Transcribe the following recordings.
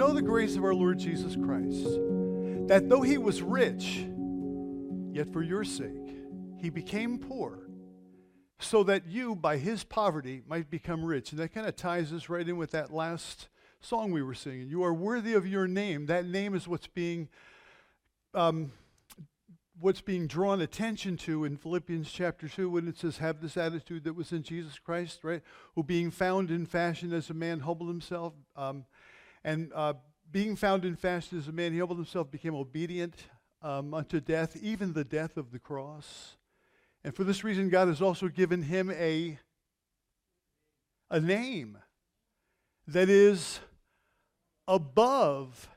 know the grace of our Lord Jesus Christ, that though he was rich, yet for your sake he became poor, so that you, by his poverty, might become rich. And that kind of ties us right in with that last song we were singing. You are worthy of your name. That name is what's being um, what's being drawn attention to in Philippians chapter 2 when it says, Have this attitude that was in Jesus Christ, right? Who being found in fashion as a man humbled himself. Um, and uh, being found in fashion as a man, he humbled himself, became obedient um, unto death, even the death of the cross. And for this reason, God has also given him a, a name that is above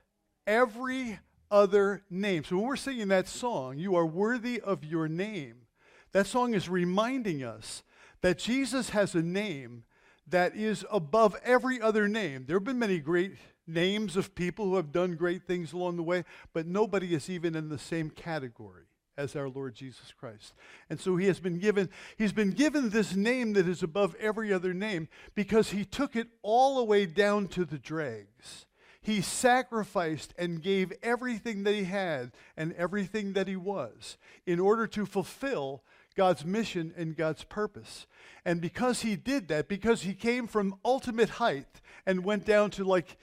every other name. So when we're singing that song, You Are Worthy of Your Name, that song is reminding us that Jesus has a name that is above every other name. There have been many great names of people who have done great things along the way, but nobody is even in the same category as our Lord Jesus Christ. And so he has been given he's been given this name that is above every other name because he took it all the way down to the dregs. He sacrificed and gave everything that he had and everything that he was in order to fulfill God's mission and God's purpose. And because he did that, because he came from ultimate height and went down to like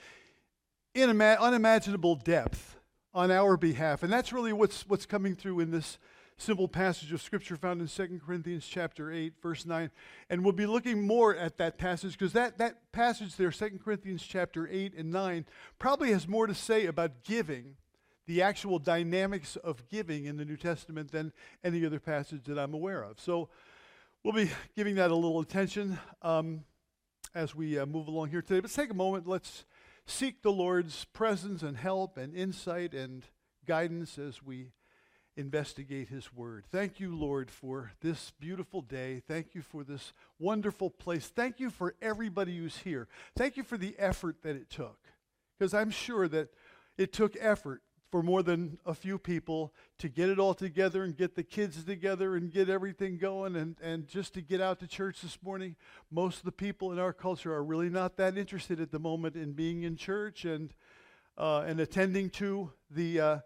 unimaginable depth on our behalf. And that's really what's, what's coming through in this simple passage of scripture found in 2 Corinthians chapter 8 verse 9 and we'll be looking more at that passage because that, that passage there 2 Corinthians chapter 8 and 9 probably has more to say about giving the actual dynamics of giving in the New Testament than any other passage that I'm aware of. So we'll be giving that a little attention um, as we uh, move along here today. But take a moment. Let's seek the Lord's presence and help and insight and guidance as we investigate His Word. Thank you, Lord, for this beautiful day. Thank you for this wonderful place. Thank you for everybody who's here. Thank you for the effort that it took. Because I'm sure that it took effort for more than a few people to get it all together and get the kids together and get everything going and, and just to get out to church this morning. Most of the people in our culture are really not that interested at the moment in being in church and, uh, and attending to the, uh,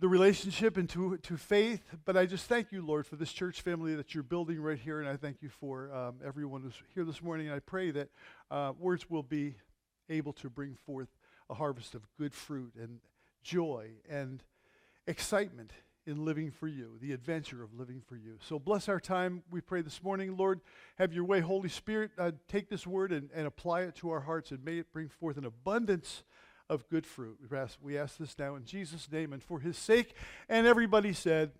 the relationship and to, to faith. But I just thank you, Lord, for this church family that you're building right here. And I thank you for um, everyone who's here this morning. And I pray that uh, words will be able to bring forth a harvest of good fruit and joy and excitement in living for you, the adventure of living for you. So bless our time, we pray this morning. Lord, have your way, Holy Spirit. Uh, take this word and, and apply it to our hearts and may it bring forth an abundance of good fruit. We ask, we ask this now in Jesus' name and for his sake. And everybody said,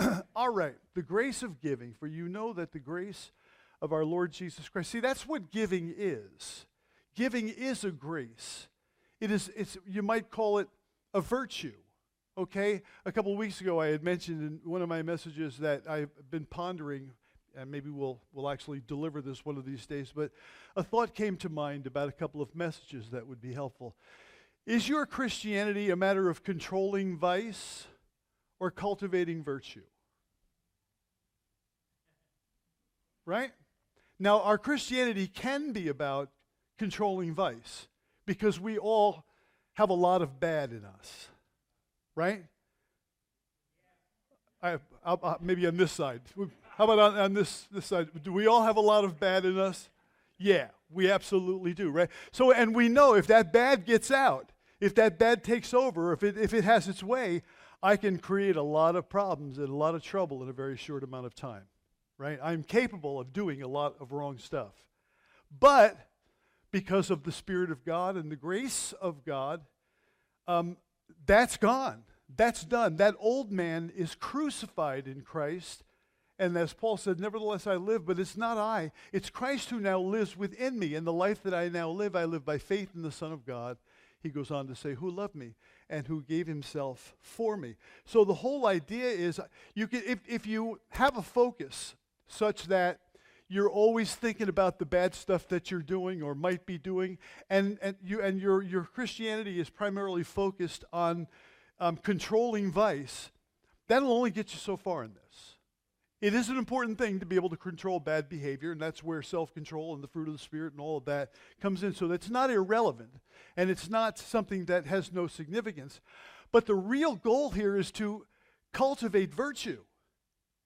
All right, the grace of giving, for you know that the grace of our Lord Jesus Christ. See, that's what giving is. Giving is a grace. It is, it's, you might call it a virtue. Okay? A couple of weeks ago, I had mentioned in one of my messages that I've been pondering, and maybe we'll, we'll actually deliver this one of these days, but a thought came to mind about a couple of messages that would be helpful. Is your Christianity a matter of controlling vice or cultivating virtue? Right? Now, our Christianity can be about controlling vice because we all have a lot of bad in us, right? I, I, I, maybe on this side. How about on, on this, this side? Do we all have a lot of bad in us? Yeah, we absolutely do, right? So, and we know if that bad gets out, if that bad takes over, if it, if it has its way, I can create a lot of problems and a lot of trouble in a very short amount of time, right? I'm capable of doing a lot of wrong stuff. But because of the Spirit of God and the grace of God, um, that's gone. That's done. That old man is crucified in Christ. And as Paul said, nevertheless I live, but it's not I. It's Christ who now lives within me. And the life that I now live, I live by faith in the Son of God. He goes on to say, who loved me and who gave himself for me. So the whole idea is you can, if, if you have a focus such that you're always thinking about the bad stuff that you're doing or might be doing, and, and, you, and your, your Christianity is primarily focused on um, controlling vice, that'll only get you so far in this. It is an important thing to be able to control bad behavior, and that's where self control and the fruit of the Spirit and all of that comes in. So that's not irrelevant, and it's not something that has no significance. But the real goal here is to cultivate virtue.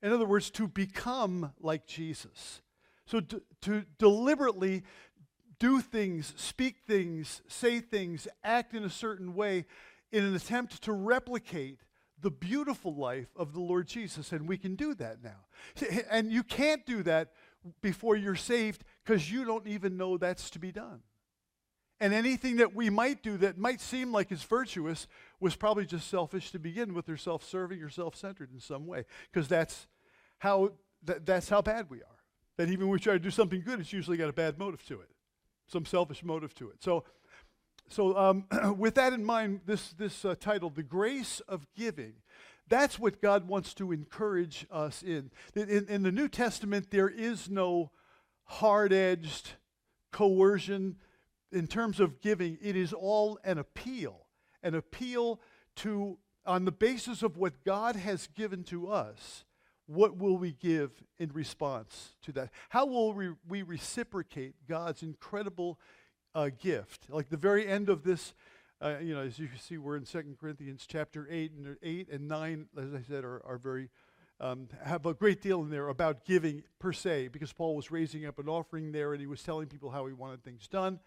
In other words, to become like Jesus. So to, to deliberately do things, speak things, say things, act in a certain way in an attempt to replicate the beautiful life of the Lord Jesus. And we can do that now. And you can't do that before you're saved because you don't even know that's to be done. And anything that we might do that might seem like is virtuous was probably just selfish to begin with, or self serving or self centered in some way, because that's how, that, that's how bad we are. That even when we try to do something good, it's usually got a bad motive to it, some selfish motive to it. So, so um, with that in mind, this, this uh, title, The Grace of Giving, that's what God wants to encourage us in. in. In the New Testament, there is no hard edged coercion in terms of giving. It is all an appeal, an appeal to, on the basis of what God has given to us, what will we give in response to that? How will we, we reciprocate God's incredible uh, gift? Like the very end of this, uh, you know, as you can see, we're in 2 Corinthians chapter 8, and 8 and 9, as I said, are, are very, um, have a great deal in there about giving per se, because Paul was raising up an offering there and he was telling people how he wanted things done.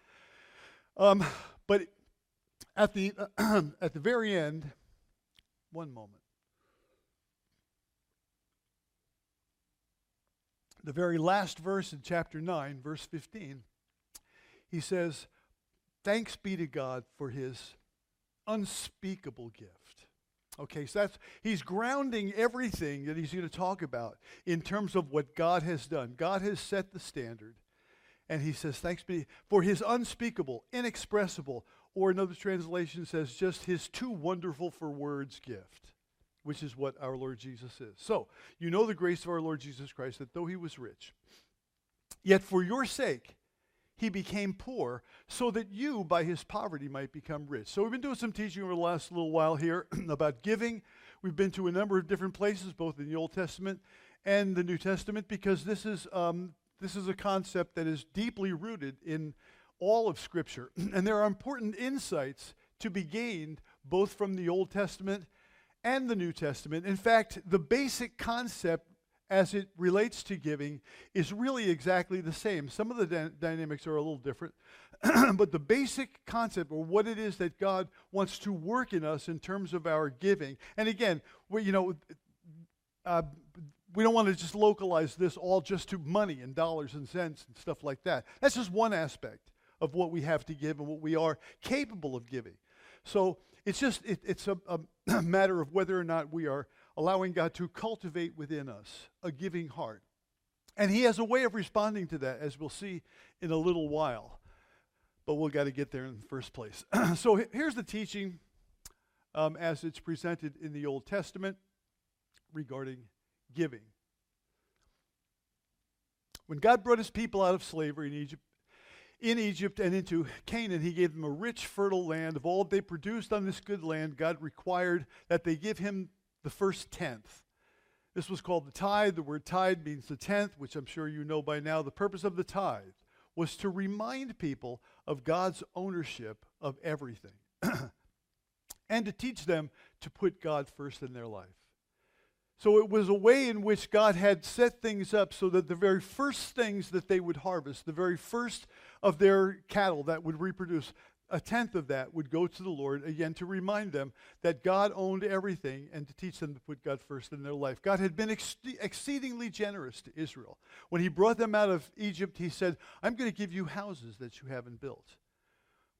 Um, but at the, at the very end, one moment. The very last verse in chapter 9, verse 15, he says, Thanks be to God for his unspeakable gift. Okay, so that's he's grounding everything that he's going to talk about in terms of what God has done. God has set the standard. And he says, Thanks be for his unspeakable, inexpressible, or another translation says, just his too wonderful for words gift which is what our Lord Jesus is. So, you know the grace of our Lord Jesus Christ, that though he was rich, yet for your sake he became poor, so that you by his poverty might become rich. So, we've been doing some teaching over the last little while here about giving. We've been to a number of different places, both in the Old Testament and the New Testament, because this is, um, this is a concept that is deeply rooted in all of Scripture. and there are important insights to be gained both from the Old Testament and the New Testament. In fact, the basic concept as it relates to giving is really exactly the same. Some of the dy- dynamics are a little different, but the basic concept or what it is that God wants to work in us in terms of our giving. And again, we, you know, uh, we don't want to just localize this all just to money and dollars and cents and stuff like that. That's just one aspect of what we have to give and what we are capable of giving. So it's just, it, it's a, a matter of whether or not we are allowing God to cultivate within us a giving heart. And He has a way of responding to that, as we'll see in a little while. But we've got to get there in the first place. so here's the teaching um, as it's presented in the Old Testament regarding giving. When God brought his people out of slavery in Egypt, in Egypt and into Canaan, he gave them a rich, fertile land. Of all they produced on this good land, God required that they give him the first tenth. This was called the tithe. The word tithe means the tenth, which I'm sure you know by now. The purpose of the tithe was to remind people of God's ownership of everything and to teach them to put God first in their life. So it was a way in which God had set things up so that the very first things that they would harvest, the very first of their cattle that would reproduce, a tenth of that would go to the Lord, again, to remind them that God owned everything and to teach them to put God first in their life. God had been ex- exceedingly generous to Israel. When He brought them out of Egypt, He said, I'm going to give you houses that you haven't built.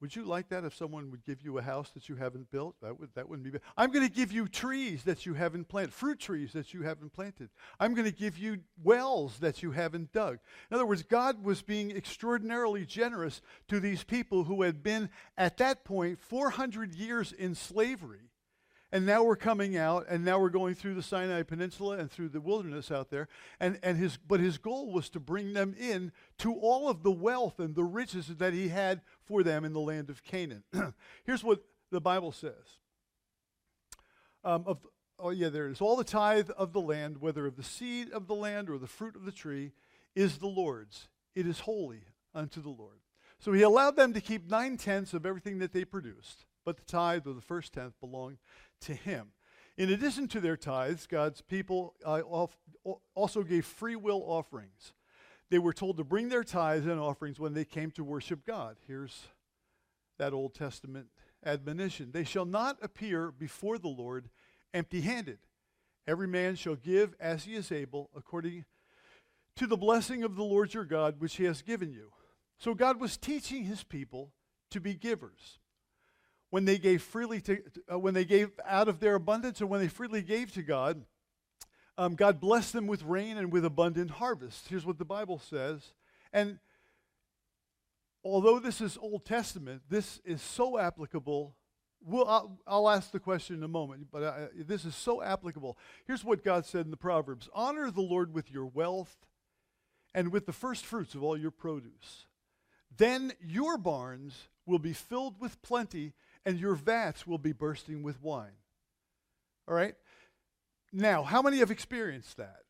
Would you like that if someone would give you a house that you haven't built? That, would, that wouldn't be bad. I'm going to give you trees that you haven't planted, fruit trees that you haven't planted. I'm going to give you wells that you haven't dug. In other words, God was being extraordinarily generous to these people who had been, at that point, 400 years in slavery and now we're coming out, and now we're going through the Sinai Peninsula and through the wilderness out there. And, and his, but his goal was to bring them in to all of the wealth and the riches that he had for them in the land of Canaan. Here's what the Bible says. Um, of, oh yeah, there it is. All the tithe of the land, whether of the seed of the land or the fruit of the tree, is the Lord's. It is holy unto the Lord. So he allowed them to keep nine tenths of everything that they produced, but the tithe or the first tenth belonged to him. In addition to their tithes, God's people uh, also gave free will offerings. They were told to bring their tithes and offerings when they came to worship God. Here's that Old Testament admonition They shall not appear before the Lord empty handed. Every man shall give as he is able, according to the blessing of the Lord your God, which he has given you. So God was teaching his people to be givers. When they gave freely to, uh, when they gave out of their abundance, or when they freely gave to God, um, God blessed them with rain and with abundant harvest. Here's what the Bible says. And although this is Old Testament, this is so applicable. We'll, I'll, I'll ask the question in a moment, but I, this is so applicable. Here's what God said in the Proverbs Honor the Lord with your wealth and with the first fruits of all your produce. Then your barns will be filled with plenty, and your vats will be bursting with wine. All right? Now, how many have experienced that?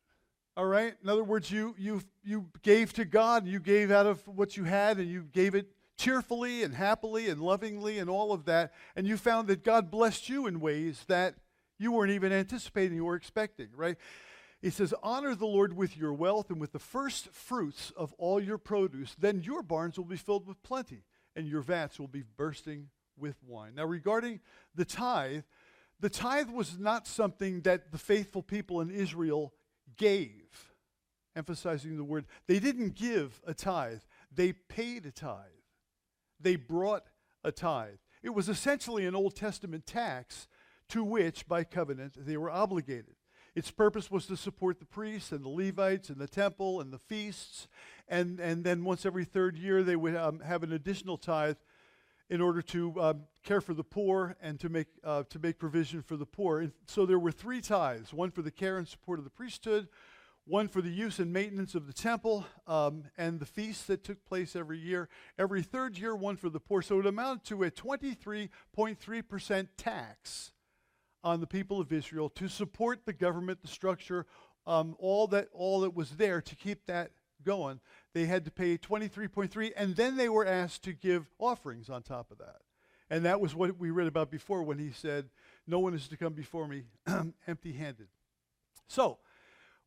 All right? In other words, you, you, you gave to God, you gave out of what you had, and you gave it cheerfully and happily and lovingly and all of that, and you found that God blessed you in ways that you weren't even anticipating or expecting, right? He says, Honor the Lord with your wealth and with the first fruits of all your produce. Then your barns will be filled with plenty, and your vats will be bursting with wine. Now, regarding the tithe, the tithe was not something that the faithful people in Israel gave, emphasizing the word. They didn't give a tithe, they paid a tithe. They brought a tithe. It was essentially an Old Testament tax to which, by covenant, they were obligated. Its purpose was to support the priests and the Levites and the temple and the feasts. And, and then once every third year, they would um, have an additional tithe in order to um, care for the poor and to make, uh, to make provision for the poor. And so there were three tithes one for the care and support of the priesthood, one for the use and maintenance of the temple um, and the feasts that took place every year. Every third year, one for the poor. So it amounted to a 23.3% tax on the people of Israel to support the government, the structure, um, all that all that was there to keep that going. They had to pay 23.3, and then they were asked to give offerings on top of that. And that was what we read about before when he said, "No one is to come before me empty-handed." So,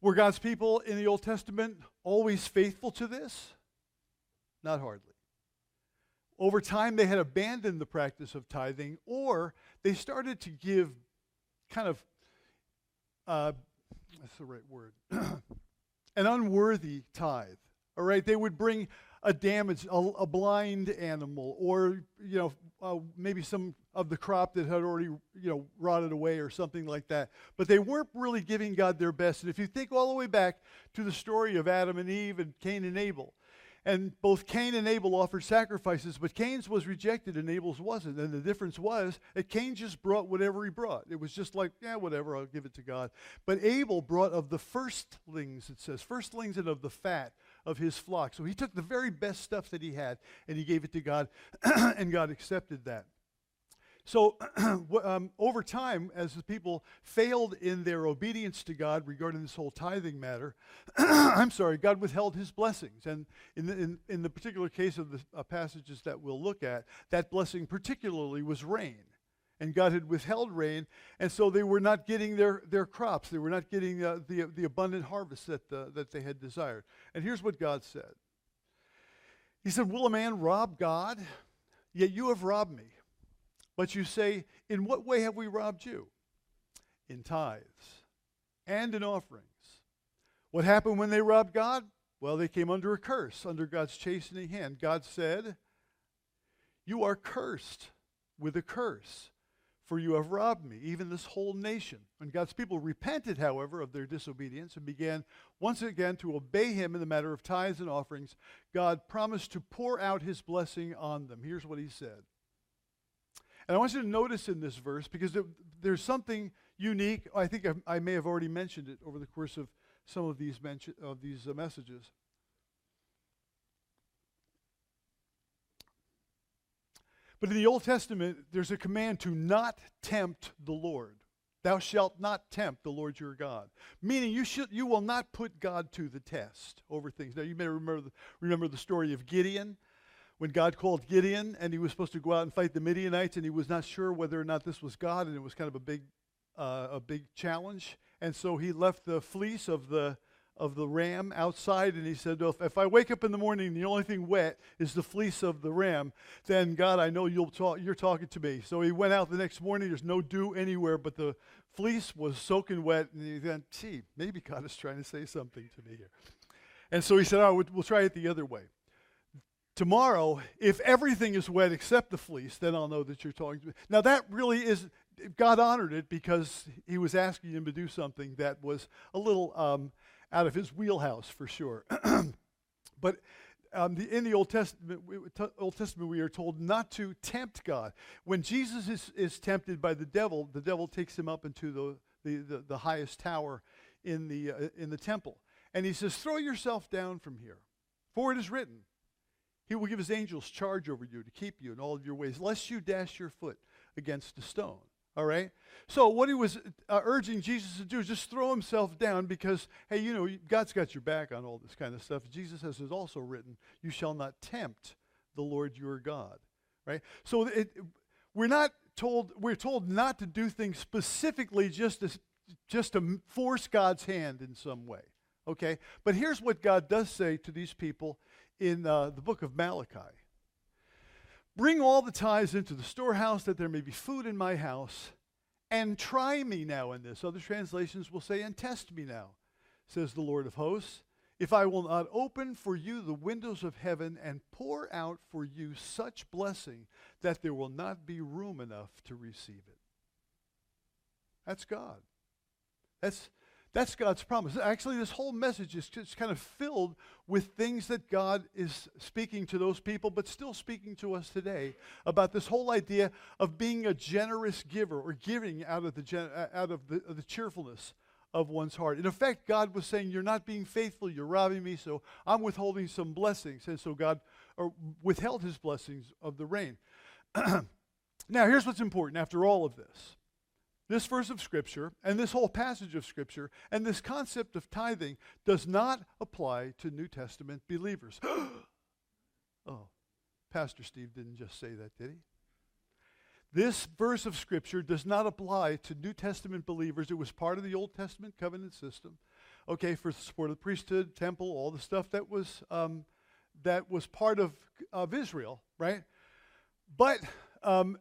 were God's people in the Old Testament always faithful to this? Not hardly. Over time, they had abandoned the practice of tithing, or they started to give kind of, uh, that's the right word, an unworthy tithe. All right, they would bring a damaged, a, a blind animal, or you know, uh, maybe some of the crop that had already you know rotted away, or something like that. But they weren't really giving God their best. And if you think all the way back to the story of Adam and Eve and Cain and Abel, and both Cain and Abel offered sacrifices, but Cain's was rejected and Abel's wasn't. And the difference was that Cain just brought whatever he brought. It was just like, yeah, whatever, I'll give it to God. But Abel brought of the firstlings, it says, firstlings and of the fat of his flock. So he took the very best stuff that he had and he gave it to God, and God accepted that. So, um, over time, as the people failed in their obedience to God regarding this whole tithing matter, I'm sorry, God withheld his blessings. And in the, in, in the particular case of the uh, passages that we'll look at, that blessing particularly was rain. And God had withheld rain, and so they were not getting their, their crops. They were not getting uh, the, the abundant harvest that, uh, that they had desired. And here's what God said He said, Will a man rob God? Yet you have robbed me. But you say, In what way have we robbed you? In tithes and in offerings. What happened when they robbed God? Well, they came under a curse, under God's chastening hand. God said, You are cursed with a curse, for you have robbed me, even this whole nation. When God's people repented, however, of their disobedience and began once again to obey him in the matter of tithes and offerings, God promised to pour out his blessing on them. Here's what he said and I want you to notice in this verse, because there, there's something unique. I think I, I, may have already mentioned it over the course of some of these, mention, of these uh, messages. But in the Old Testament, there's a command to not tempt the Lord. Thou shalt not tempt the Lord your God. Meaning you, should, you will not put God to the test over things. Now, you may remember the, remember the story of Gideon when God called Gideon and he was supposed to go out and fight the Midianites and he was not sure whether or not this was God and it was kind of a big, uh, a big challenge. And so he left the fleece of the, of the ram outside and he said, if, if I wake up in the morning and the only thing wet is the fleece of the ram, then God, I know you'll talk, you're talking to me. So he went out the next morning. There's no dew anywhere, but the fleece was soaking wet. And he thought, gee, maybe God is trying to say something to me here. And so he said, all right, we'll, we'll try it the other way. Tomorrow, if everything is wet except the fleece, then I'll know that you're talking to me. Now, that really is, God honored it because he was asking him to do something that was a little um, out of his wheelhouse for sure. but um, the, in the Old Testament, we, t- Old Testament, we are told not to tempt God. When Jesus is, is tempted by the devil, the devil takes him up into the, the, the, the highest tower in the, uh, in the temple. And he says, Throw yourself down from here, for it is written, he will give his angels charge over you to keep you in all of your ways, lest you dash your foot against a stone. All right? So, what he was uh, urging Jesus to do is just throw himself down because, hey, you know, God's got your back on all this kind of stuff. Jesus has also written, You shall not tempt the Lord your God. Right? So, it, we're not told, we're told not to do things specifically just to, just to force God's hand in some way. Okay? But here's what God does say to these people in uh, the book of Malachi Bring all the tithes into the storehouse that there may be food in my house, and try me now in this. Other translations will say, and test me now, says the Lord of hosts, if I will not open for you the windows of heaven and pour out for you such blessing that there will not be room enough to receive it. That's God. That's that's God's promise. Actually, this whole message is just kind of filled with things that God is speaking to those people, but still speaking to us today about this whole idea of being a generous giver or giving out of the, gen- uh, out of the, the cheerfulness of one's heart. In effect, God was saying, You're not being faithful, you're robbing me, so I'm withholding some blessings. And so God or withheld his blessings of the rain. now, here's what's important after all of this this verse of Scripture and this whole passage of Scripture and this concept of tithing does not apply to New Testament believers. oh, Pastor Steve didn't just say that, did he? This verse of Scripture does not apply to New Testament believers. It was part of the Old Testament covenant system, okay, for the support of the priesthood, temple, all the stuff that was, um, that was part of, of Israel, right? But um,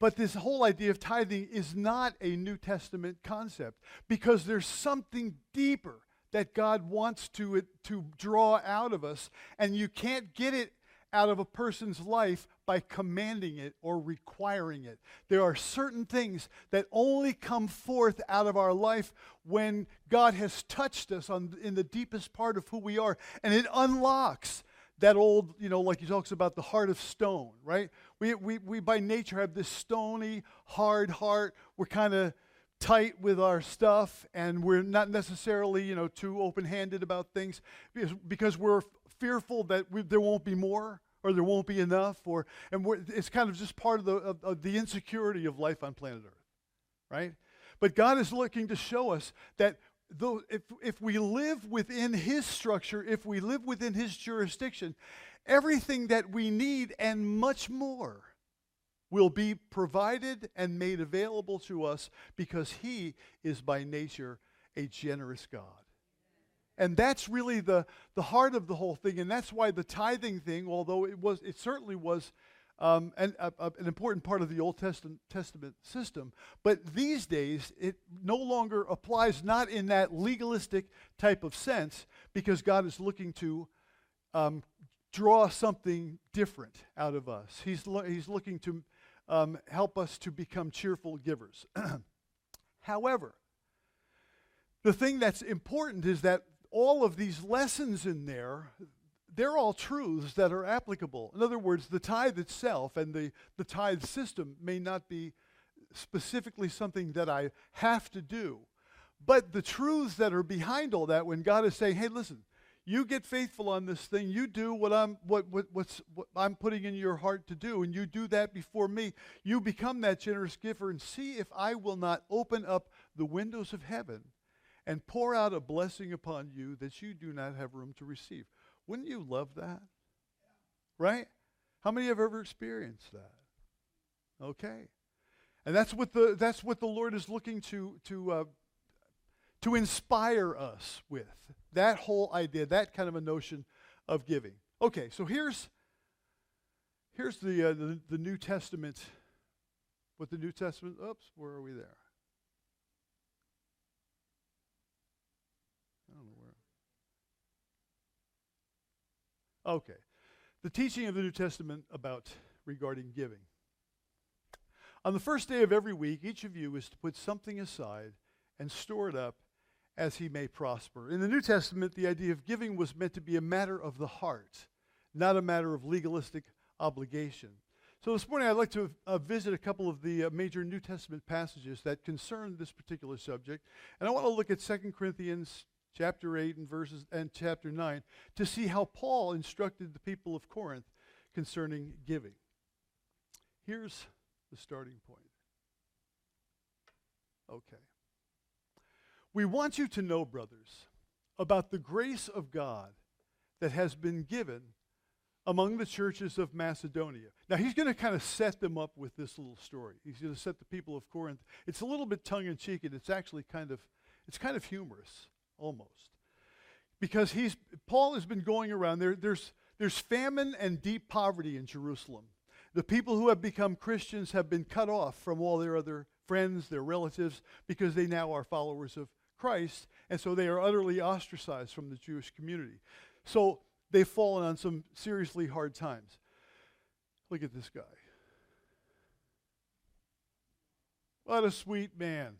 but this whole idea of tithing is not a New Testament concept because there's something deeper that God wants to, to draw out of us, and you can't get it out of a person's life by commanding it or requiring it. There are certain things that only come forth out of our life when God has touched us on, in the deepest part of who we are, and it unlocks that old, you know, like he talks about the heart of stone, right? We, we, we by nature have this stony, hard heart. We're kind of tight with our stuff, and we're not necessarily, you know, too open handed about things because, we're fearful that we, there won't be more or there won't be enough, or, and it's kind of just part of the, of, of the insecurity of life on planet Earth, right? But God is looking to show us that though if, if we live within his structure, if we live within his jurisdiction, everything that we need and much more will be provided and made available to us because he is by nature a generous God. And that's really the, the heart of the whole thing. And that's why the tithing thing, although it was it certainly was um, an, a, a, an important part of the Old Testament, Testament system. But these days, it no longer applies, not in that legalistic type of sense, because God is looking to um, draw something different out of us. He's, lo- he's looking to um, help us to become cheerful givers. However, the thing that's important is that all of these lessons in there they're all truths that are applicable. In other words, the tithe itself and the, the tithe system may not be specifically something that I have to do. But the truths that are behind all that, when God is saying, hey, listen, You get faithful on this thing. You do what I'm what, what what's what I'm putting in your heart to do, and you do that before me. You become that generous giver, and see if I will not open up the windows of heaven and pour out a blessing upon you that you do not have room to receive. Wouldn't you love that? Right? How many have ever experienced that? Okay. And that's what the that's what the Lord is looking to to uh, to inspire us with that whole idea, that kind of a notion of giving. Okay, so here's here's the uh, the, the New Testament. What the New Testament? Oops, where are we there? I don't know where. Okay, the teaching of the New Testament about regarding giving. On the first day of every week, each of you is to put something aside and store it up as he may prosper. In the New Testament, the idea of giving was meant to be a matter of the heart, not a matter of legalistic obligation. So this morning, I'd like to uh, visit a couple of the uh, major New Testament passages that concern this particular subject, and I want to look at 2 Corinthians chapter 8 and verses and chapter 9 to see how Paul instructed the people of Corinth concerning giving. Here's the starting point. Okay. We want you to know, brothers, about the grace of God that has been given among the churches of Macedonia. Now, he's going to kind of set them up with this little story. He's going to set the people of Corinth. It's a little bit tongue in cheek, and it's actually kind of, it's kind of humorous, almost. Because he's, Paul has been going around, there, there's, there's famine and deep poverty in Jerusalem. The people who have become Christians have been cut off from all their other friends, their relatives, because they now are followers of Christ, and so they are utterly ostracized from the Jewish community. So they've fallen on some seriously hard times. Look at this guy. What a sweet man.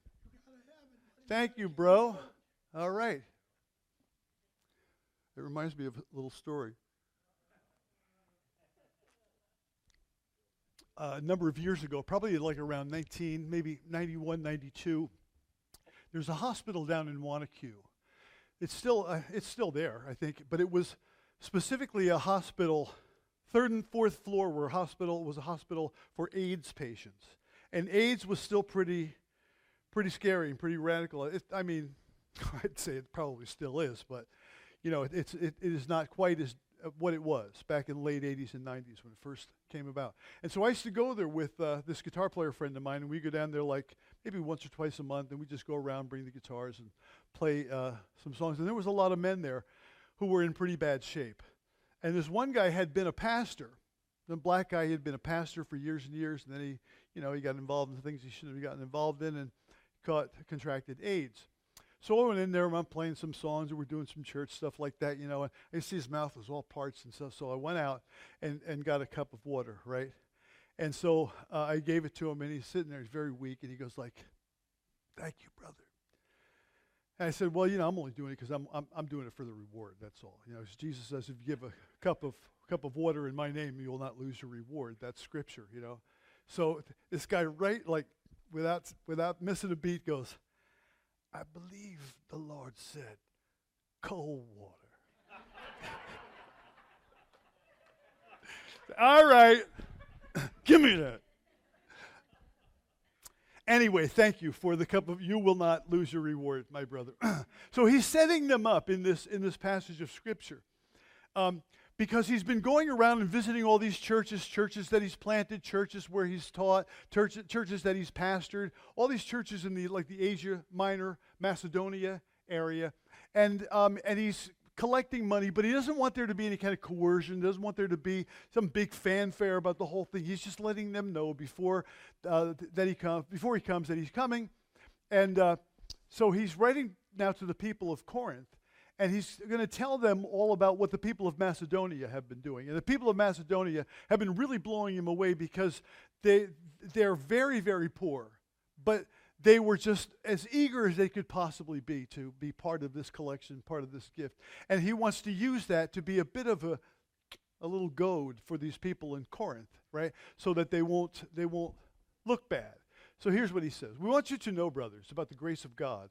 Thank you, bro. All right. It reminds me of a little story. Uh, a number of years ago, probably like around 19, maybe 91, 92, there's a hospital down in Wanaque. It's still, uh, it's still there, I think, but it was specifically a hospital. Third and fourth floor were hospital was a hospital for AIDS patients, and AIDS was still pretty, pretty scary and pretty radical. It, I mean, I'd say it probably still is, but you know, it, it's it, it is not quite as uh, what it was back in the late 80s and 90s when it first came about. And so I used to go there with uh, this guitar player friend of mine, and we go down there like maybe once or twice a month, and we just go around, bring the guitars, and play uh, some songs. And there was a lot of men there who were in pretty bad shape. And this one guy had been a pastor. The black guy had been a pastor for years and years, and then he, you know, he got involved in things he shouldn't have gotten involved in, and caught contracted AIDS. So I went in there, and I'm playing some songs, and we're doing some church stuff like that, you know, and I see his mouth was all parched and stuff. So I went out and, and got a cup of water, right? And so uh, I gave it to him, and he's sitting there, he's very weak, and he goes like, thank you, brother. And I said, well, you know, I'm only doing it because I'm, I'm, I'm doing it for the reward, that's all. You know, Jesus says, if you give a cup of, cup of water in my name, you will not lose your reward. That's scripture, you know. So th- this guy, right, like, without, without missing a beat, goes, I believe the Lord said cold water. All right, give me that. Anyway, thank you for the cup of you will not lose your reward, my brother. so he's setting them up in this in this passage of scripture. Um, because he's been going around and visiting all these churches, churches that he's planted, churches where he's taught, church, churches that he's pastored, all these churches in the like the Asia Minor, Macedonia area, and um, and he's collecting money, but he doesn't want there to be any kind of coercion. Doesn't want there to be some big fanfare about the whole thing. He's just letting them know before uh, that he comes, before he comes, that he's coming, and uh, so he's writing now to the people of Corinth and he's going to tell them all about what the people of Macedonia have been doing. And the people of Macedonia have been really blowing him away because they, they're very, very poor. But they were just as eager as they could possibly be to be part of this collection, part of this gift. And he wants to use that to be a bit of a, a little goad for these people in Corinth, right? So that they won't, they won't look bad. So here's what he says We want you to know, brothers, about the grace of God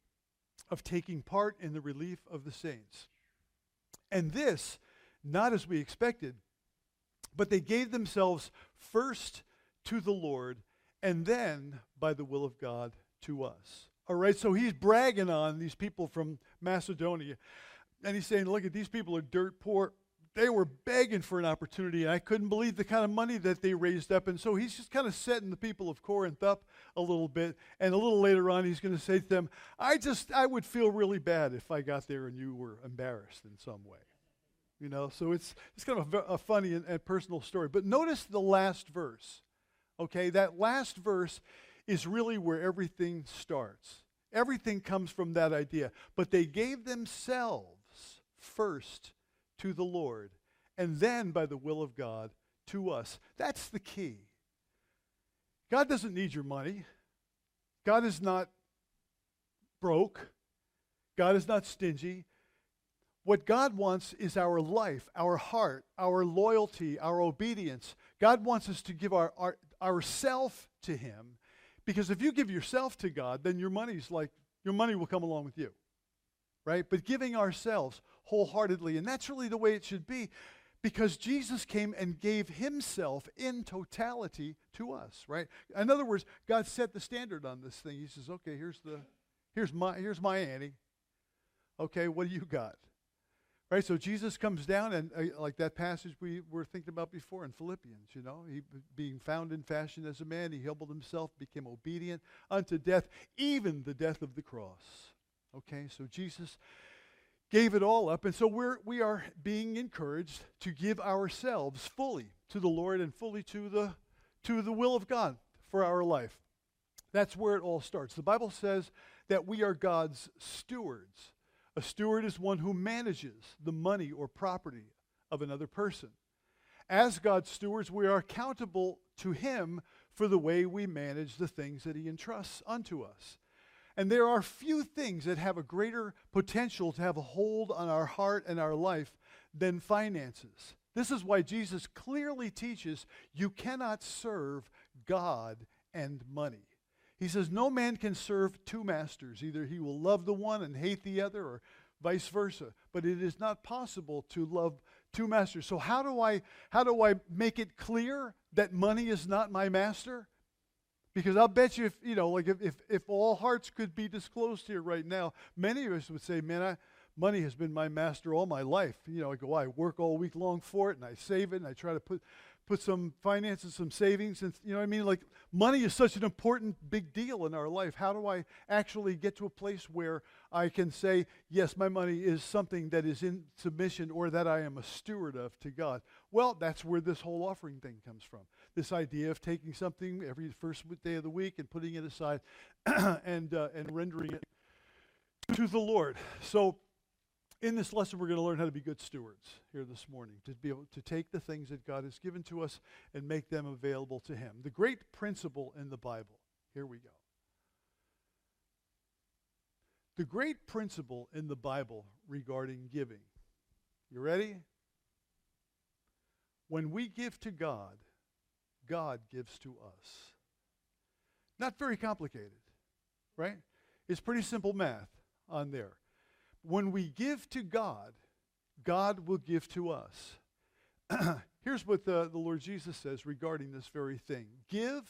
of taking part in the relief of the saints. And this, not as we expected, but they gave themselves first to the Lord and then, by the will of God, to us. All right, so he's bragging on these people from Macedonia. And he's saying, look at these people are dirt poor. They were begging for an opportunity, and I couldn't believe the kind of money that they raised up. And so he's just kind of setting the people of Corinth up a little bit. And a little later on, he's going to say to them, I just, I would feel really bad if I got there and you were embarrassed in some way. You know, so it's, it's kind of a, a funny and, and personal story. But notice the last verse. Okay, that last verse is really where everything starts. Everything comes from that idea. But they gave themselves first to the Lord, and then by the will of God to us. That's the key. God doesn't need your money. God is not broke. God is not stingy. What God wants is our life, our heart, our loyalty, our obedience. God wants us to give our, our ourself to Him because if you give yourself to God, then your money's like, your money will come along with you. Right? But giving ourselves wholeheartedly, and that's really the way it should be because Jesus came and gave himself in totality to us, right? In other words, God set the standard on this thing. He says, "Okay, here's the here's my here's my ante. Okay, what do you got?" Right? So Jesus comes down and uh, like that passage we were thinking about before in Philippians, you know, he being found in fashion as a man, he humbled himself, became obedient unto death, even the death of the cross. Okay? So Jesus gave it all up and so we're we are being encouraged to give ourselves fully to the Lord and fully to the to the will of God for our life. That's where it all starts. The Bible says that we are God's stewards. A steward is one who manages the money or property of another person. As God's stewards, we are accountable to Him for the way we manage the things that He entrusts unto us. And there are few things that have a greater potential to have a hold on our heart and our life than finances. This is why Jesus clearly teaches you cannot serve God and money. He says, No man can serve two masters. Either he will love the one and hate the other, or vice versa. But it is not possible to love two masters. So how do I how do I make it clear that money is not my master? Because I'll bet you if you know, like if, if, if all hearts could be disclosed here right now, many of us would say, Man, I, money has been my master all my life. You know, I go, I work all week long for it and I save it and I try to put put some finances, some savings, and you know what I mean? Like money is such an important big deal in our life. How do I actually get to a place where I can say, yes, my money is something that is in submission or that I am a steward of to God? Well, that's where this whole offering thing comes from. This idea of taking something every first day of the week and putting it aside and uh, and rendering it to the Lord. So in this lesson, we're going to learn how to be good stewards here this morning, to be able to take the things that God has given to us and make them available to Him. The great principle in the Bible, here we go. The great principle in the Bible regarding giving. You ready? When we give to God, God gives to us. Not very complicated, right? It's pretty simple math on there when we give to God, God will give to us. Here's what the, the Lord Jesus says regarding this very thing Give,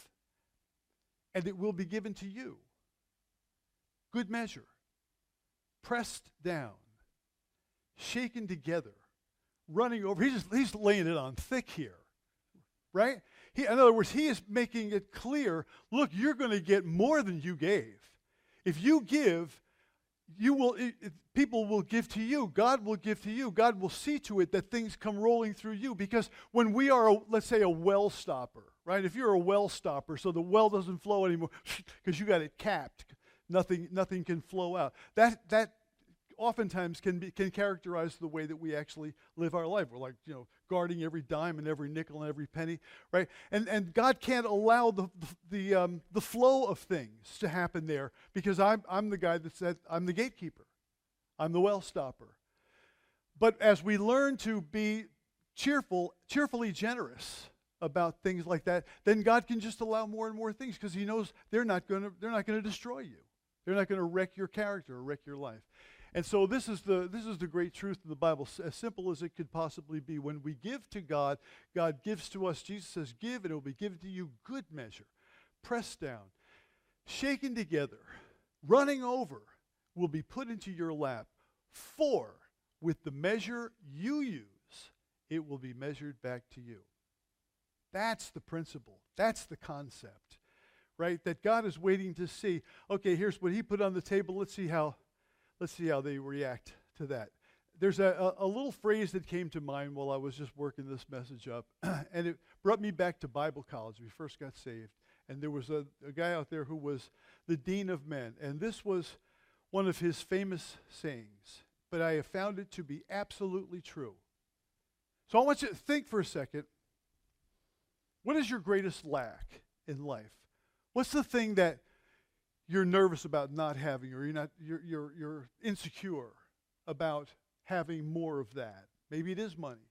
and it will be given to you. Good measure, pressed down, shaken together, running over. He's, he's laying it on thick here, right? He, in other words, he is making it clear look, you're going to get more than you gave. If you give, you will it, it, people will give to you. God will give to you. God will see to it that things come rolling through you. Because when we are a, let's say a well stopper right? If you're a well stopper so the well doesn't flow anymore because you got it capped. Nothing nothing can flow out. That that oftentimes can be can characterize the way that we actually live our life. We're like, you know, guarding every dime and every nickel and every penny, right? And and God can't allow the the um, the flow of things to happen there because I'm I'm the guy that said I'm the gatekeeper, I'm the well stopper. But as we learn to be cheerful, cheerfully generous about things like that, then God can just allow more and more things because He knows they're not going to they're not going to destroy you. They're not going to wreck your character or wreck your life. And so this is the this is the great truth of the Bible, as simple as it could possibly be. When we give to God, God gives to us. Jesus says, "Give, and it will be given to you, good measure, pressed down, shaken together, running over, will be put into your lap. For with the measure you use, it will be measured back to you." That's the principle. That's the concept, right? That God is waiting to see. Okay, here's what He put on the table. Let's see how Let's see how they react to that. There's a, a, a little phrase that came to mind while I was just working this message up, and it brought me back to Bible college. We first got saved, and there was a, a guy out there who was the dean of men, and this was one of his famous sayings, but I have found it to be absolutely true. So I want you to think for a second what is your greatest lack in life? What's the thing that you're nervous about not having, or you're not you're you're, you're insecure about having more of that. Maybe it is money.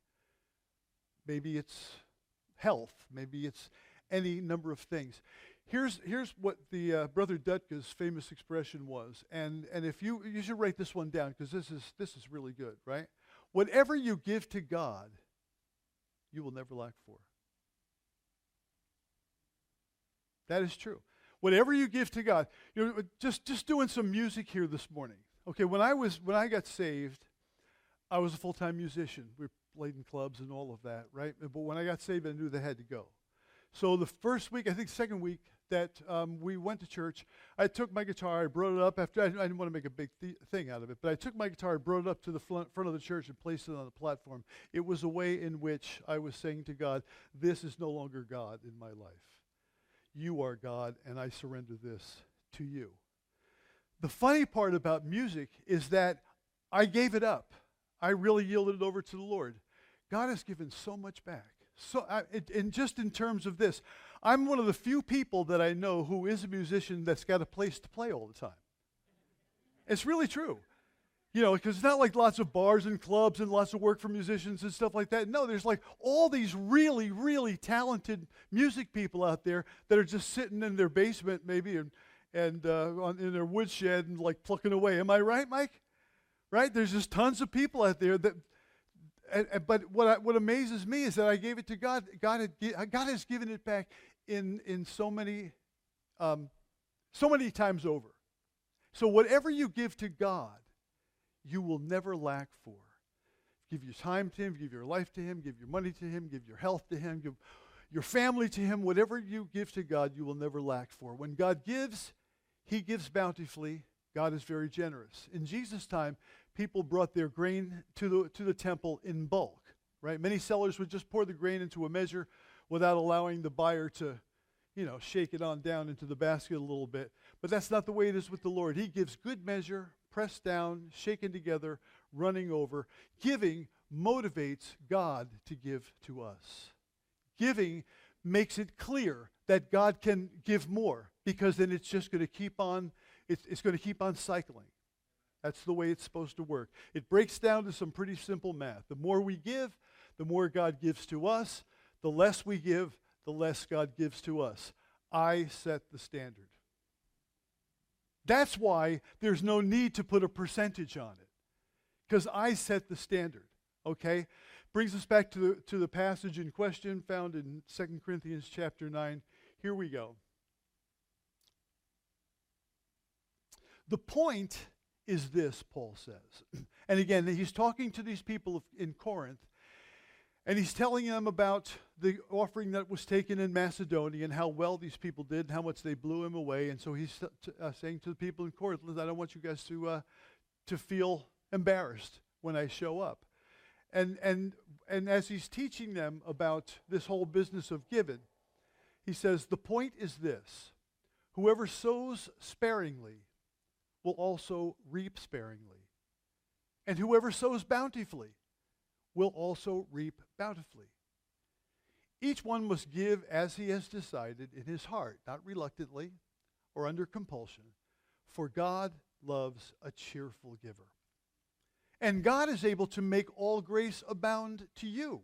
Maybe it's health. Maybe it's any number of things. Here's, here's what the uh, brother Dutka's famous expression was, and, and if you you should write this one down because this is this is really good, right? Whatever you give to God, you will never lack for. That is true. Whatever you give to God. You know, just, just doing some music here this morning. Okay, when I was when I got saved, I was a full-time musician. We played in clubs and all of that, right? But when I got saved, I knew they had to go. So the first week, I think second week that um, we went to church, I took my guitar, I brought it up after, I, I didn't want to make a big th- thing out of it, but I took my guitar, brought it up to the front of the church and placed it on the platform. It was a way in which I was saying to God, this is no longer God in my life. You are God, and I surrender this to you. The funny part about music is that I gave it up. I really yielded it over to the Lord. God has given so much back. So, I, it, and just in terms of this, I'm one of the few people that I know who is a musician that's got a place to play all the time. It's really true. You know, because it's not like lots of bars and clubs and lots of work for musicians and stuff like that. No, there's like all these really, really talented music people out there that are just sitting in their basement maybe and, and uh, on, in their woodshed and like plucking away. Am I right, Mike? Right? There's just tons of people out there that. And, and, but what I, what amazes me is that I gave it to God. God had, God has given it back in in so many um, so many times over. So whatever you give to God you will never lack for. Give your time to Him, give your life to Him, give your money to Him, give your health to Him, give your family to Him. Whatever you give to God, you will never lack for. When God gives, He gives bountifully. God is very generous. In Jesus' time, people brought their grain to the, to the temple in bulk, right? Many sellers would just pour the grain into a measure without allowing the buyer to, you know, shake it on down into the basket a little bit. But that's not the way it is with the Lord. He gives good measure, pressed down, shaken together, running over. Giving motivates God to give to us. Giving makes it clear that God can give more because then it's just going to keep on it's, it's going to keep on cycling. That's the way it's supposed to work. It breaks down to some pretty simple math. The more we give, the more God gives to us. The less we give, the less God gives to us. I set the standard. That's why there's no need to put a percentage on it, because I set the standard. Okay? Brings us back to the, to the passage in question found in 2 Corinthians chapter 9. Here we go. The point is this, Paul says. And again, he's talking to these people in Corinth, and he's telling them about the offering that was taken in Macedonia and how well these people did and how much they blew him away. And so he's uh, saying to the people in Corinth, I don't want you guys to, uh, to feel embarrassed when I show up. And, and, and as he's teaching them about this whole business of giving, he says, The point is this whoever sows sparingly will also reap sparingly, And whoever sows bountifully will also reap bountifully. Each one must give as he has decided in his heart, not reluctantly or under compulsion, for God loves a cheerful giver. And God is able to make all grace abound to you,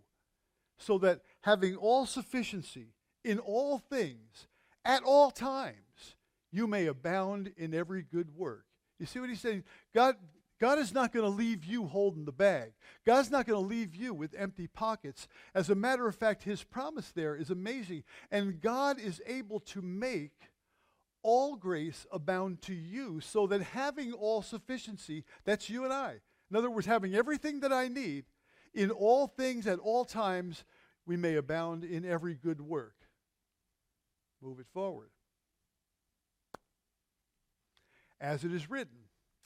so that having all sufficiency in all things, at all times, you may abound in every good work. You see what he's saying? God, God is not going to leave you holding the bag. God's not going to leave you with empty pockets. As a matter of fact, his promise there is amazing. And God is able to make all grace abound to you so that having all sufficiency, that's you and I. In other words, having everything that I need in all things at all times, we may abound in every good work. Move it forward. As it is written,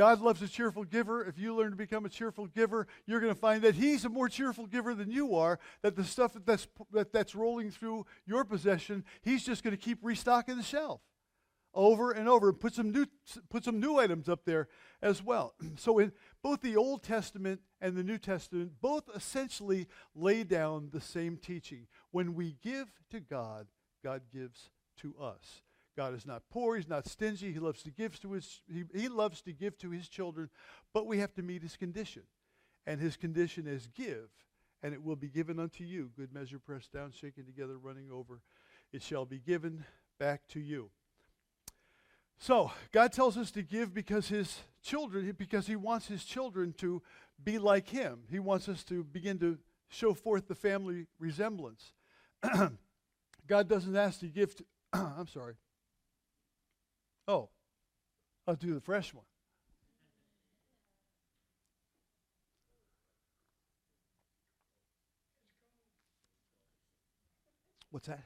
God loves a cheerful giver. If you learn to become a cheerful giver, you're going to find that He's a more cheerful giver than you are. That the stuff that's, that, that's rolling through your possession, He's just going to keep restocking the shelf over and over. and Put some new, put some new items up there as well. So in both the Old Testament and the New Testament, both essentially lay down the same teaching. When we give to God, God gives to us. God is not poor, he's not stingy, he loves to give to his he, he loves to give to his children, but we have to meet his condition. And his condition is give, and it will be given unto you. Good measure pressed down, shaken together, running over. It shall be given back to you. So, God tells us to give because his children, because he wants his children to be like him. He wants us to begin to show forth the family resemblance. God doesn't ask to give to, I'm sorry. Oh, I'll do the fresh one. What's that?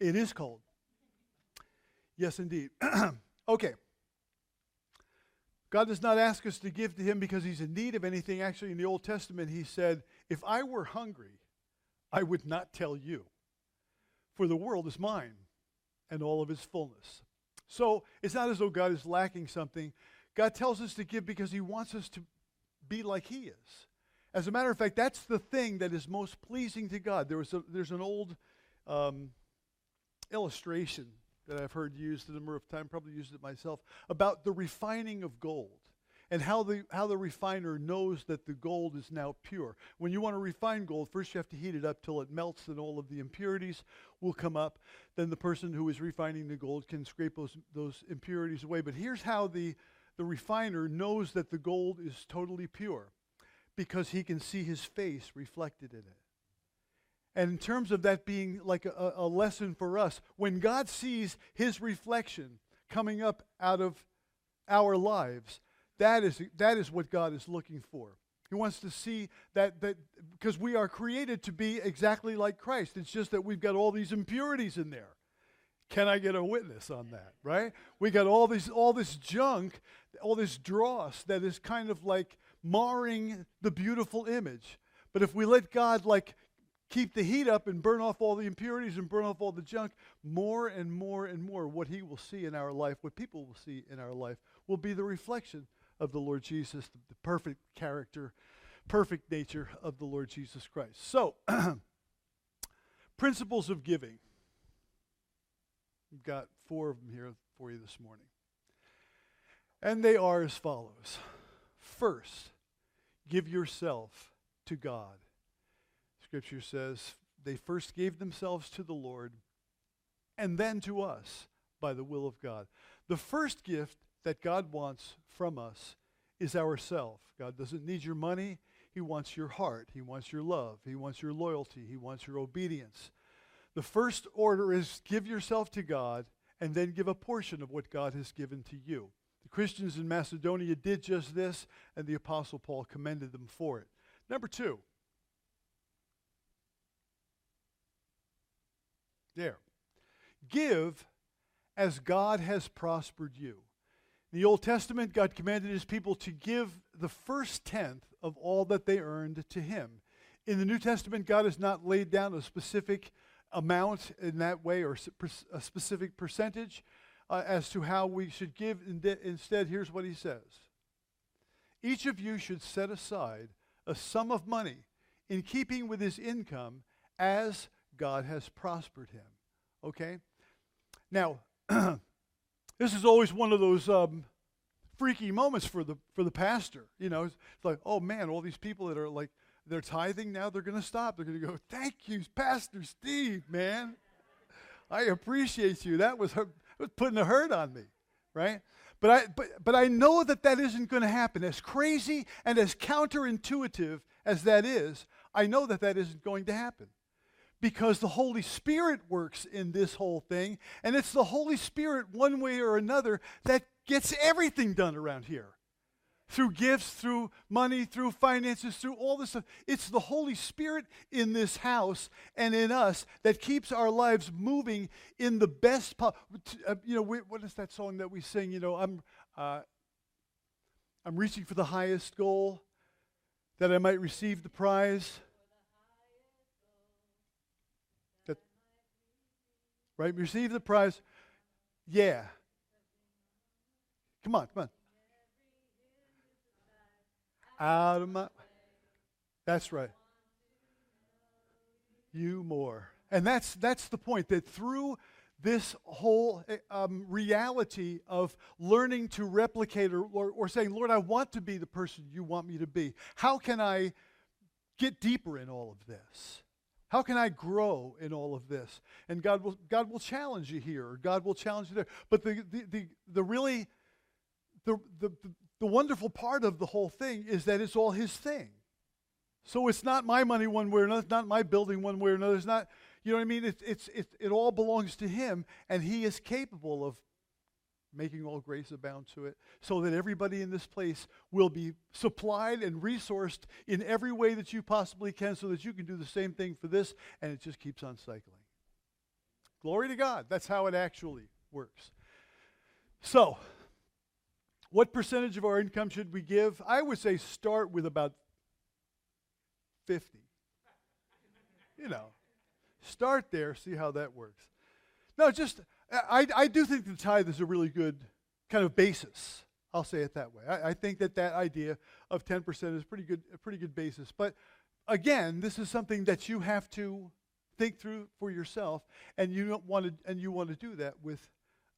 It is cold. Yes, indeed. okay. God does not ask us to give to him because he's in need of anything. Actually, in the Old Testament, he said, If I were hungry, I would not tell you, for the world is mine and all of its fullness. So it's not as though God is lacking something. God tells us to give because he wants us to be like he is. As a matter of fact, that's the thing that is most pleasing to God. There was a, there's an old um, illustration that I've heard used a number of times, probably used it myself, about the refining of gold and how the, how the refiner knows that the gold is now pure. When you want to refine gold, first you have to heat it up till it melts and all of the impurities will come up. Then the person who is refining the gold can scrape those, those impurities away. But here's how the, the refiner knows that the gold is totally pure because he can see his face reflected in it. And in terms of that being like a, a lesson for us, when God sees his reflection coming up out of our lives, that is, that is what God is looking for. He wants to see that, that because we are created to be exactly like Christ. It's just that we've got all these impurities in there. Can I get a witness on that, right? We got all this, all this junk, all this dross that is kind of like marring the beautiful image. But if we let God like keep the heat up and burn off all the impurities and burn off all the junk, more and more and more, what He will see in our life, what people will see in our life, will be the reflection of the Lord Jesus, the, the perfect character, perfect nature of the Lord Jesus Christ. So, principles of giving. We've got four of them here for you this morning. And they are as follows First, give yourself to God. Scripture says they first gave themselves to the Lord and then to us by the will of God. The first gift that God wants from us is ourself. God doesn't need your money. He wants your heart. He wants your love. He wants your loyalty. He wants your obedience. The first order is give yourself to God and then give a portion of what God has given to you. The Christians in Macedonia did just this, and the Apostle Paul commended them for it. Number two, there, give as God has prospered you. In the Old Testament, God commanded his people to give the first tenth of all that they earned to him. In the New Testament, God has not laid down a specific amount in that way or a specific percentage uh, as to how we should give. Instead, here's what he says Each of you should set aside a sum of money in keeping with his income as God has prospered him. Okay? Now, this is always one of those um, freaky moments for the for the pastor. You know, it's like, oh man, all these people that are like they're tithing now, they're going to stop. They're going to go, thank you, Pastor Steve, man. I appreciate you. That was, was putting a hurt on me, right? But I, but, but I know that that isn't going to happen. As crazy and as counterintuitive as that is, I know that that isn't going to happen because the Holy Spirit works in this whole thing, and it's the Holy Spirit, one way or another, that gets everything done around here. Through gifts, through money, through finances, through all this stuff. It's the Holy Spirit in this house and in us that keeps our lives moving in the best. Uh, you know, what is that song that we sing? You know, I'm, uh, I'm reaching for the highest goal that I might receive the prize. Right? Receive the prize. Yeah. Come on, come on. Out of my. That's right. You more. And that's that's the point that through this whole um, reality of learning to replicate or, or, or saying, Lord, I want to be the person you want me to be. How can I get deeper in all of this? How can I grow in all of this? And God will, God will challenge you here, God will challenge you there. But the, the, the, the really, the, the, the wonderful part of the whole thing is that it's all His thing. So it's not my money one way or another, it's not my building one way or another. It's not, you know what I mean? It's, it's, it, it all belongs to Him, and He is capable of making all grace abound to it, so that everybody in this place will be supplied and resourced in every way that you possibly can, so that you can do the same thing for this, and it just keeps on cycling. Glory to God. That's how it actually works. So, what percentage of our income should we give? I would say start with about 50. You know, start there, see how that works. No, just I, I do think the tithe is a really good kind of basis. I'll say it that way. I, I think that that idea of 10% is pretty good, a pretty good basis. But again, this is something that you have to think through for yourself, and you don't want to, and you want to do that with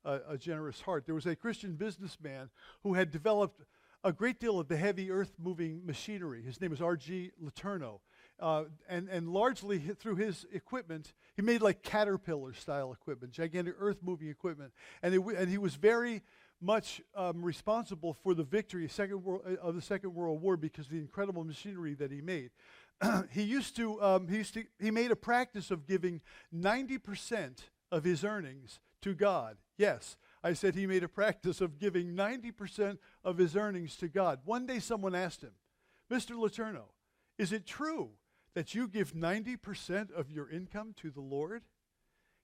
a, a generous heart. There was a Christian businessman who had developed a great deal of the heavy earth moving machinery. His name was R.G. Letourneau uh, and, and largely through his equipment, he made like caterpillar style equipment, gigantic earth moving equipment. And, it, and he was very much um, responsible for the victory second world, uh, of the Second World War because of the incredible machinery that he made. he used to, um, he used to, he made a practice of giving 90% of his earnings to God. Yes, I said he made a practice of giving 90% of his earnings to God. One day someone asked him, Mr. Letourneau, is it true that you give 90% of your income to the Lord?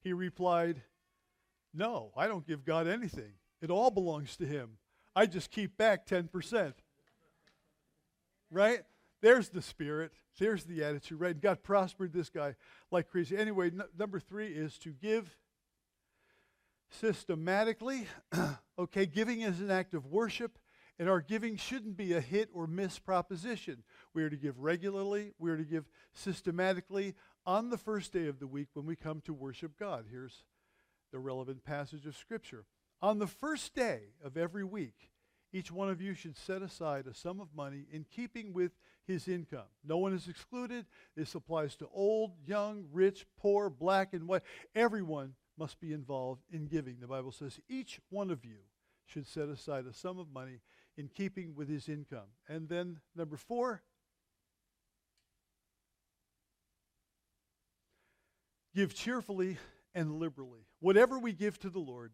He replied, No, I don't give God anything. It all belongs to Him. I just keep back 10%. Right? There's the spirit. There's the attitude, right? God prospered this guy like crazy. Anyway, n- number three is to give systematically. okay, giving is an act of worship and our giving shouldn't be a hit or miss proposition. We are to give regularly, we are to give systematically on the first day of the week when we come to worship God. Here's the relevant passage of Scripture. On the first day of every week, each one of you should set aside a sum of money in keeping with his income. No one is excluded. This applies to old, young, rich, poor, black, and white. Everyone must be involved in giving. The Bible says each one of you should set aside a sum of money in keeping with his income. And then number four, give cheerfully and liberally. Whatever we give to the Lord,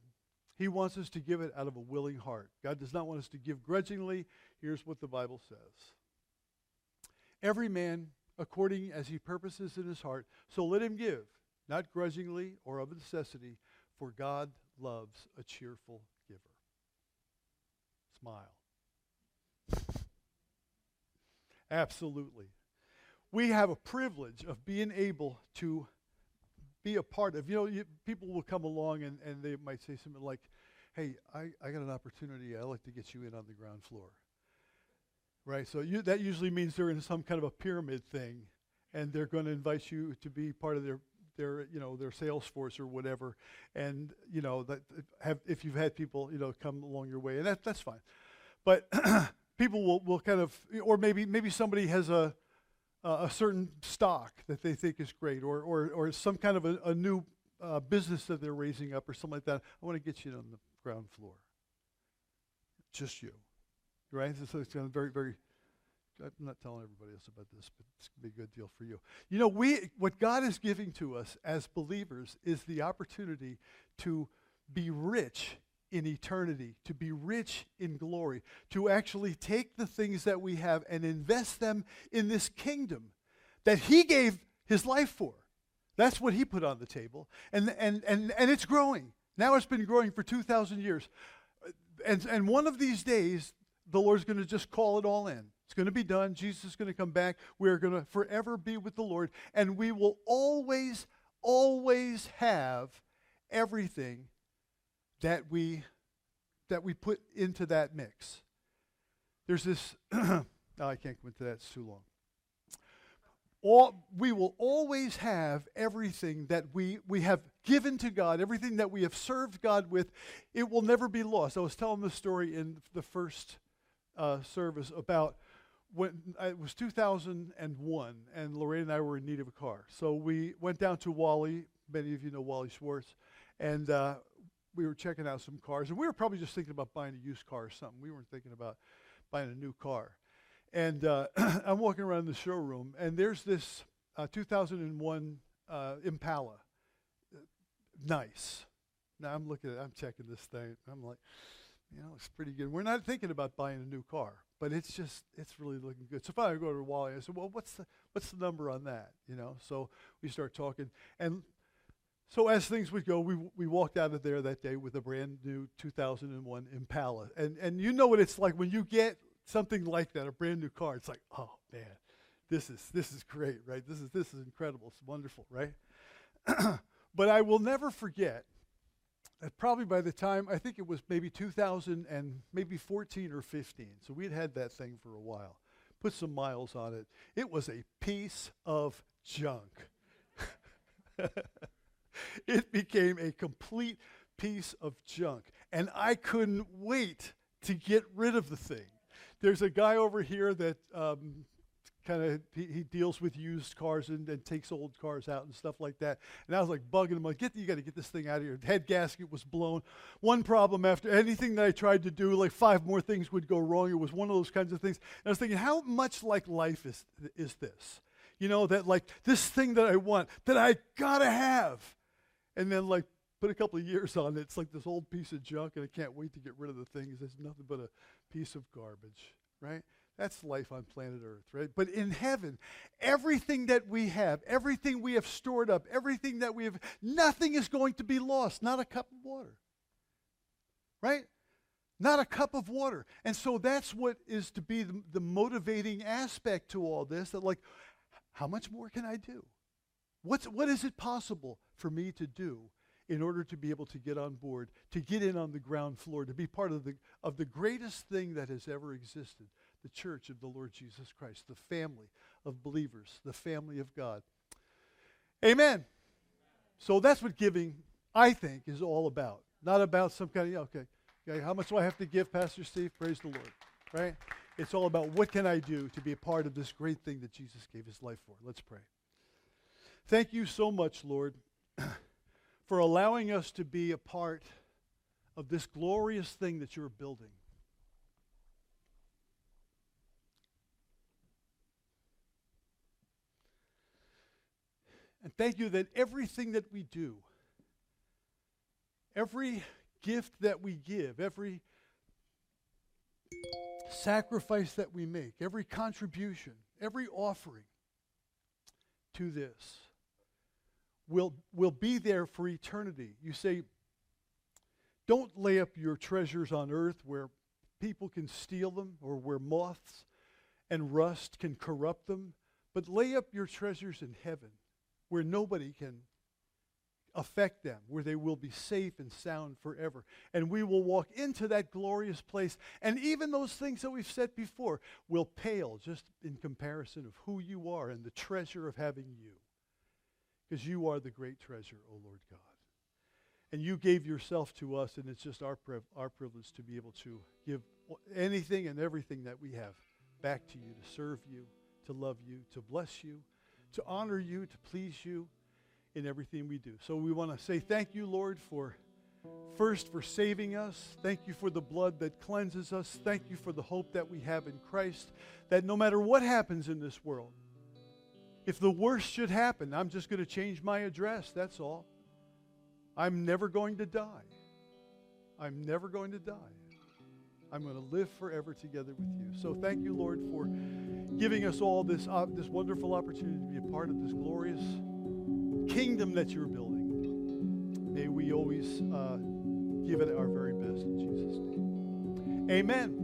He wants us to give it out of a willing heart. God does not want us to give grudgingly. Here's what the Bible says Every man according as he purposes in his heart, so let him give, not grudgingly or of necessity, for God loves a cheerful giver. Smile. Absolutely. We have a privilege of being able to be a part of. You know, you, people will come along and, and they might say something like, hey, I, I got an opportunity. I'd like to get you in on the ground floor. Right? So you, that usually means they're in some kind of a pyramid thing and they're going to invite you to be part of their their you know their sales force or whatever and you know that have if you've had people you know come along your way and that that's fine but people will, will kind of or maybe maybe somebody has a a certain stock that they think is great, or, or, or some kind of a, a new uh, business that they're raising up, or something like that. I want to get you on the ground floor. Just you, right? So it's going to very, very. I'm not telling everybody else about this, but it's to be a good deal for you. You know, we what God is giving to us as believers is the opportunity to be rich in eternity, to be rich in glory, to actually take the things that we have and invest them in this kingdom that He gave His life for. That's what He put on the table. And, and, and, and it's growing. Now it's been growing for 2,000 years. And, and one of these days, the Lord's going to just call it all in. It's going to be done. Jesus is going to come back. We're going to forever be with the Lord. And we will always, always have everything that we that we put into that mix. There's this oh, I can't go into that, it's too long. All, we will always have everything that we, we have given to God, everything that we have served God with, it will never be lost. I was telling the story in the first uh, service about when uh, it was 2001, and Lorraine and I were in need of a car. So we went down to Wally. Many of you know Wally Schwartz, and uh, we were checking out some cars, and we were probably just thinking about buying a used car or something. We weren't thinking about buying a new car. And uh, I'm walking around the showroom, and there's this uh, 2001 uh, Impala. nice. Now I'm looking at, I'm checking this thing. I'm like, you know, it's pretty good. We're not thinking about buying a new car, but it's just, it's really looking good. So finally I go to Wally. I said, well, what's the, what's the number on that? You know, so we start talking, and so as things would go, we, we walked out of there that day with a brand new 2001 Impala. And, and you know what it's like when you get something like that, a brand new car. It's like, oh, man, this is, this is great, right? This is, this is incredible. It's wonderful, right? but I will never forget that probably by the time, I think it was maybe 2000 and maybe 14 or 15. So we'd had that thing for a while. Put some miles on it. It was a piece of junk. it became a complete piece of junk. And I couldn't wait to get rid of the thing. There's a guy over here that um, kind of he, he, deals with used cars and, and, takes old cars out and stuff like that. And I was like bugging him, like, get you got to get this thing out of here. The head gasket was blown. One problem after anything that I tried to do, like five more things would go wrong. It was one of those kinds of things. And I was thinking, how much like life is is this? You know that like this thing that I want that I gotta have and then like put a couple of years on it. It's like this old piece of junk, and I can't wait to get rid of the things. It's nothing but a piece of garbage, right? That's life on planet Earth, right? But in heaven, everything that we have, everything we have stored up, everything that we have, nothing is going to be lost. Not a cup of water, right? Not a cup of water. And so that's what is to be the, the motivating aspect to all this that, like, how much more can I do? What's, what is it possible for me to do in order to be able to get on board, to get in on the ground floor, to be part of the, of the greatest thing that has ever existed, the church of the Lord Jesus Christ, the family of believers, the family of God. Amen. So that's what giving, I think, is all about. Not about some kind of, yeah, okay, okay, how much do I have to give, Pastor Steve? Praise the Lord, right? It's all about what can I do to be a part of this great thing that Jesus gave his life for. Let's pray. Thank you so much, Lord, for allowing us to be a part of this glorious thing that you're building. And thank you that everything that we do, every gift that we give, every sacrifice that we make, every contribution, every offering to this will, will be there for eternity. You say, don't lay up your treasures on earth where people can steal them or where moths and rust can corrupt them, but lay up your treasures in heaven where nobody can affect them, where they will be safe and sound forever. And we will walk into that glorious place. And even those things that we've said before will pale just in comparison of who you are and the treasure of having you. Because you are the great treasure, O Lord God. And you gave yourself to us, and it's just our, priv- our privilege to be able to give anything and everything that we have back to you, to serve you, to love you, to bless you, to honor you, to please you in everything we do. So we want to say thank you, Lord, for first for saving us. Thank you for the blood that cleanses us. Thank you for the hope that we have in Christ, that no matter what happens in this world, if the worst should happen, I'm just going to change my address. That's all. I'm never going to die. I'm never going to die. I'm going to live forever together with you. So thank you, Lord, for giving us all this, uh, this wonderful opportunity to be a part of this glorious kingdom that you're building. May we always uh, give it our very best in Jesus' name. Amen.